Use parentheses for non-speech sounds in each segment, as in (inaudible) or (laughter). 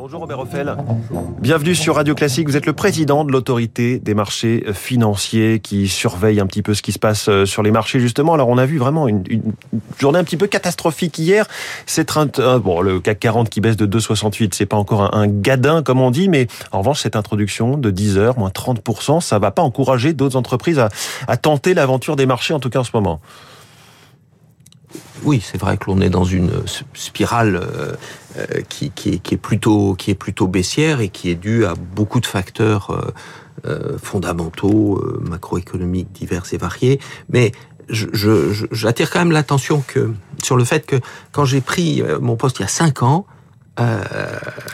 Bonjour Robert Offel. Bienvenue sur Radio Classique. Vous êtes le président de l'autorité des marchés financiers qui surveille un petit peu ce qui se passe euh, sur les marchés justement. Alors on a vu vraiment une, journée un petit peu catastrophique hier. C'est bon le CAC 40 qui baisse de 2,68, c'est pas encore un, gadin comme on dit, mais en revanche cette introduction de 10 heures moins 30%, ça va pas encourager d'autres entreprises à, à tenter l'aventure des marchés en tout cas en ce moment. Oui, c'est vrai que l'on est dans une spirale euh, euh, qui, qui, est, qui, est, plutôt qui est plutôt baissière et qui est due à beaucoup de facteurs euh, fondamentaux, macroéconomiques divers et variés. Mais j'attire quand même l'attention que sur le fait que quand j'ai pris mon poste il y a cinq ans,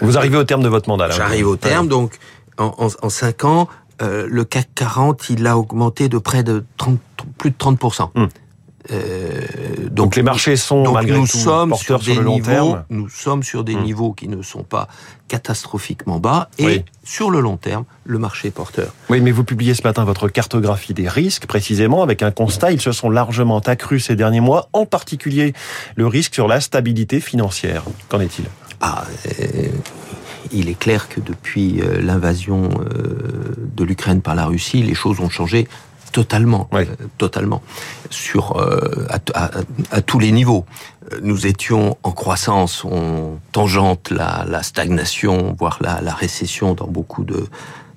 vous arrivez au terme de votre mandat. J'arrive au terme, donc en, en, en cinq ans, le CAC 40 il a augmenté de près de 30, plus de 30 euh, donc, les marchés sont malgré nous tout sommes porteurs sur, des le long niveaux, terme. Nous sommes sur des hmm. niveaux qui ne sont pas catastrophiquement bas et sur le long terme, le marché est porteur. Oui, mais vous publiez ce matin votre cartographie des risques précisément avec un constat. Ils se sont largement accrus ces derniers mois, en particulier le risque sur la stabilité financière. Qu'en est-il? Ah, euh, il est clair que depuis euh, l'invasion de l'Ukraine par la Russie, les choses ont changé totalement, euh, totalement, sur euh, à, tous les niveaux. Nous étions en croissance, on tangente la, stagnation, voire la, récession dans beaucoup de,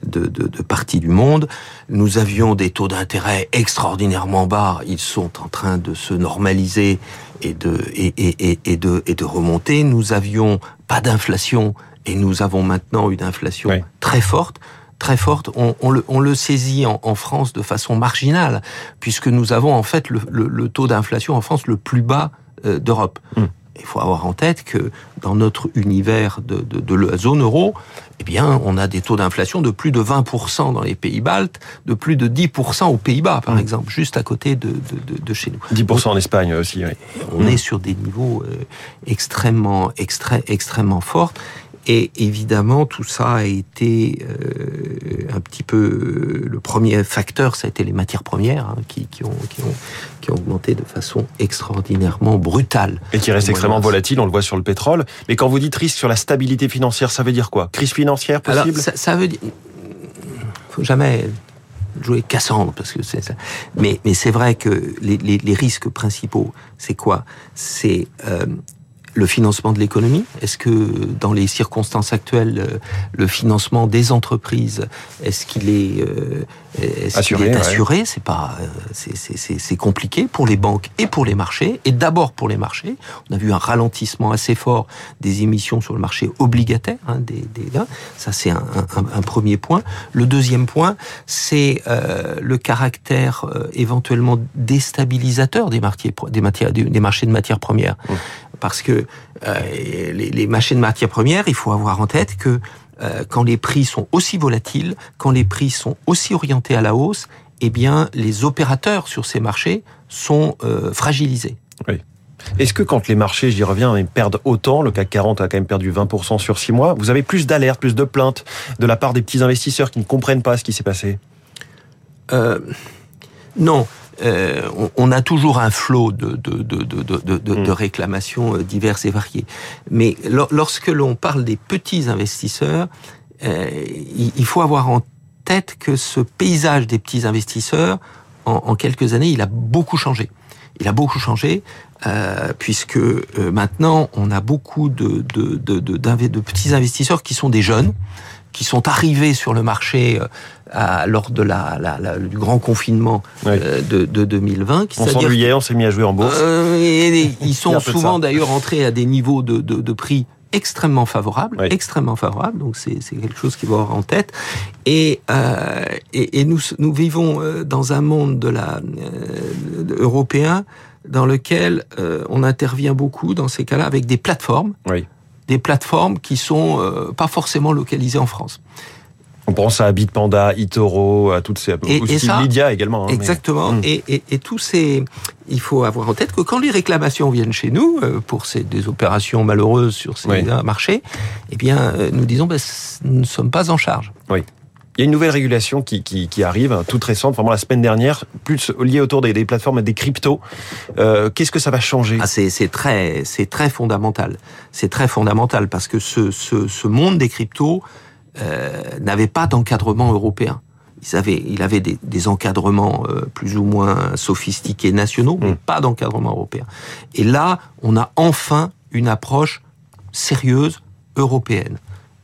de, parties du monde. Nous avions des taux d'intérêt extraordinairement bas. Ils sont en train de se normaliser et de, et, et, et de, et de remonter. Nous avions pas d'inflation et nous avons maintenant une inflation très forte très forte, on, le, on le, saisit en, France de façon marginale, puisque nous avons en fait le, taux d'inflation en France le plus bas euh, d'Europe. Hmm. Il faut avoir en tête que dans notre univers de, de, la zone euro, eh bien, on a des taux d'inflation de plus de 20% dans les pays baltes, de plus de 10% aux Pays-Bas, par hmm. exemple, juste à côté de, de, chez nous. 10% en Espagne aussi, oui. On est sur des niveaux euh, extrêmement, extrêmement forts. Et évidemment, tout ça a été euh, un petit peu le premier facteur, ça a été les matières premières hein, qui, qui, ont, qui, ont, qui ont augmenté de façon extraordinairement brutale. Et qui reste extrêmement volatile, on le voit sur le pétrole. Mais quand vous dites risque sur la stabilité financière, ça veut dire quoi? Crise financière possible? Alors, ça, ça veut dire, faut jamais jouer Cassandre parce que c'est ça. Mais mais c'est vrai que les, les, les risques principaux, c'est quoi? C'est euh, le financement de l'économie Est-ce que dans les circonstances actuelles, euh, le financement des entreprises, est-ce qu'il est, euh, assuré, assuré C'est pas, euh, c'est compliqué pour les banques et pour les marchés. Et d'abord pour les marchés, on a vu un ralentissement assez fort des émissions sur le marché obligataire. Hein, des, des, ça c'est un, un, premier point. Le deuxième point, c'est le caractère éventuellement déstabilisateur des, marchés, des, matières, des marchés de matières premières. Mmh parce que euh, les, les marchés de matières premières, il faut avoir en tête que euh, quand les prix sont aussi volatiles, quand les prix sont aussi orientés à la hausse, eh bien, les opérateurs sur ces marchés sont euh, fragilisés. Oui. Est-ce que quand les marchés, j'y reviens, perdent autant, le CAC 40 a quand même perdu 20% sur 6 mois, vous avez plus d'alertes, plus de plaintes de la part des petits investisseurs qui ne comprennent pas ce qui s'est passé? Euh, Non. Euh, on, a toujours un flot de, de, de, de, mm. réclamations euh, diverses et variées. Mais lorsque l'on parle des petits investisseurs, euh, il, faut avoir en tête que ce paysage des petits investisseurs, en, quelques années, il a beaucoup changé. Il a beaucoup changé puisque maintenant on a beaucoup de, de, de petits investisseurs qui sont des jeunes, qui sont arrivés sur le marché euh, lors de la, la, du grand confinement euh, de, de, 2020. on s'ennuyait, on s'est mis à jouer en bourse. Euh, et, (laughs) ils sont souvent d'ailleurs entrés à des niveaux de, de, de prix extrêmement favorables, extrêmement favorables. Donc c'est quelque chose qu'il faut avoir en tête. Et, euh, et, et, nous, nous vivons dans un monde de la euh, européen dans lequel on intervient beaucoup dans ces cas-là avec des plateformes. Oui des plateformes qui sont euh, pas forcément localisées en France. On pense à Bitpanda, Itoro, à toutes ces et, aussi Lydia également. Hein, exactement. Hmm. Et, et, et, tous ces, il faut avoir en tête que quand les réclamations viennent chez nous euh, pour ces des opérations malheureuses sur ces marchés, eh bien, euh, nous disons, ben, nous ne sommes pas en charge. Oui. Il y a une nouvelle régulation qui, qui, arrive, hein, toute récente, vraiment la semaine dernière, plus liée autour des, plateformes et des cryptos. Euh, qu'est-ce que ça va changer? Ah, c'est, très, c'est très fondamental. C'est très fondamental parce que ce, ce, ce monde des cryptos euh, n'avait pas d'encadrement européen. Ils avaient, il avait des, des encadrements euh, plus ou moins sophistiqués nationaux, mais mm. pas d'encadrement européen. Et là, on a enfin une approche sérieuse européenne.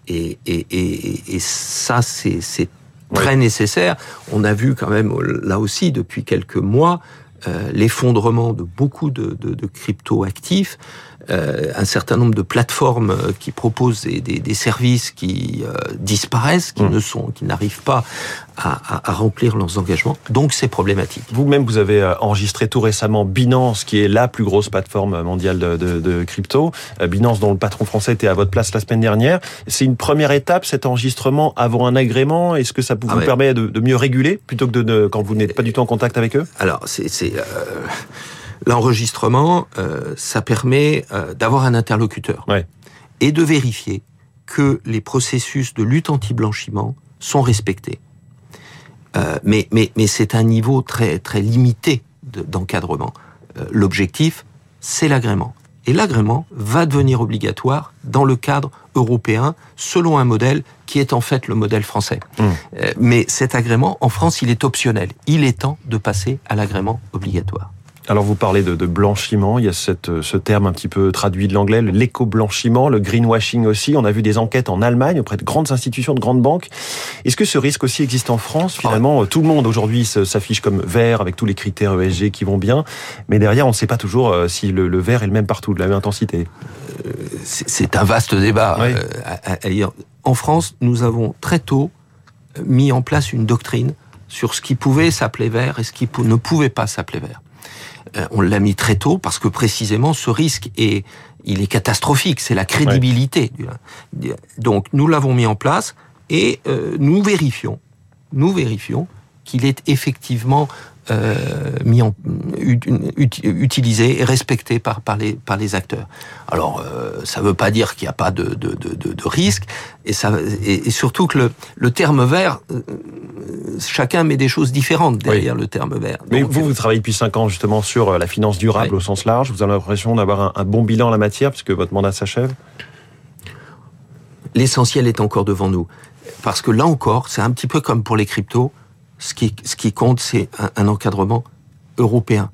Et, et, et, et ça, c'est très nécessaire. On a vu quand même, là aussi, depuis quelques mois, euh, l'effondrement de beaucoup de, de, de crypto-actifs, euh, un certain nombre de plateformes euh, qui proposent des, des, des services qui euh, disparaissent, qui mmh. ne sont, qui n'arrivent pas à, à, remplir leurs engagements. Donc c'est problématique. Vous-même, vous avez enregistré tout récemment Binance, qui est la plus grosse plateforme mondiale de, de, de crypto. Binance, dont le patron français était à votre place la semaine dernière. C'est une première étape, cet enregistrement avant un agrément. Est-ce que ça vous, ah permet de, de, mieux réguler plutôt que de, quand vous n'êtes pas du tout en contact avec eux? Alors c'est L'enregistrement, euh, ça permet euh, d'avoir un interlocuteur et de vérifier que les processus de lutte anti-blanchiment sont respectés. Euh, mais mais, mais c'est un niveau très, très limité d'encadrement. L'objectif, c'est l'agrément. Et l'agrément va devenir obligatoire dans le cadre européen, selon un modèle qui est en fait le modèle français. Mmh. mais cet agrément, en France, il est optionnel. Il est temps de passer à l'agrément obligatoire. Alors vous parlez de, de, blanchiment, il y a cette, ce terme un petit peu traduit de l'anglais, l'éco-blanchiment, le greenwashing aussi. On a vu des enquêtes en Allemagne auprès de grandes institutions, de grandes banques. Est-ce que ce risque aussi existe en France Finalement, tout le monde aujourd'hui s'affiche comme vert avec tous les critères ESG qui vont bien, mais derrière, on ne sait pas toujours euh, si le, le vert est le même partout, de la même intensité. Euh, c'est un vaste débat. Euh, en France, nous avons très tôt mis en place une doctrine sur ce qui pouvait s'appeler vert et ce qui ne pouvait pas s'appeler vert. Euh, on l'a mis très tôt parce que précisément ce risque est, il est catastrophique. C'est la crédibilité. Donc nous l'avons mis en place et euh, nous vérifions, nous vérifions qu'il est effectivement euh, mis en, utilisé et respecté par, par, les, par les acteurs. Alors, euh, ça ne veut pas dire qu'il n'y a pas de, de, de, de, risque, et, ça, et, surtout que le, le terme vert, euh, chacun met des choses différentes derrière le terme vert. Mais vous, vous travaillez depuis 5 ans justement sur la finance durable au sens large. Vous avez l'impression d'avoir un, un bon bilan en la matière, puisque votre mandat s'achève? L'essentiel est encore devant nous. Parce que là encore, c'est un petit peu comme pour les cryptos, ce qui, ce qui compte, c'est un, encadrement européen.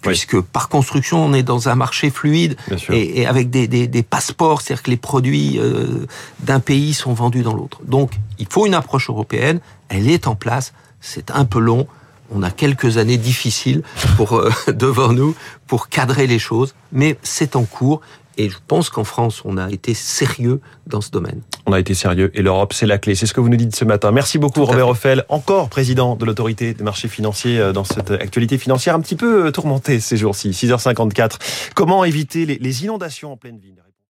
Puisque par construction, on est dans un marché fluide et, et, avec des, des, des passeports, c'est-à-dire que les produits euh, d'un pays sont vendus dans l'autre. Donc, il faut une approche européenne. Elle est en place. C'est un peu long. On a quelques années difficiles pour euh, (laughs) devant nous pour cadrer les choses, mais c'est en cours et je pense qu'en France, on a été sérieux dans ce domaine. On a été sérieux et l'Europe, c'est la clé. C'est ce que vous nous dites ce matin. Merci beaucoup, Robert Offel, encore président de l'autorité des marchés financiers euh, dans cette actualité financière un petit peu euh, tourmentée ces jours-ci. 6h54. Comment éviter les inondations en pleine ville?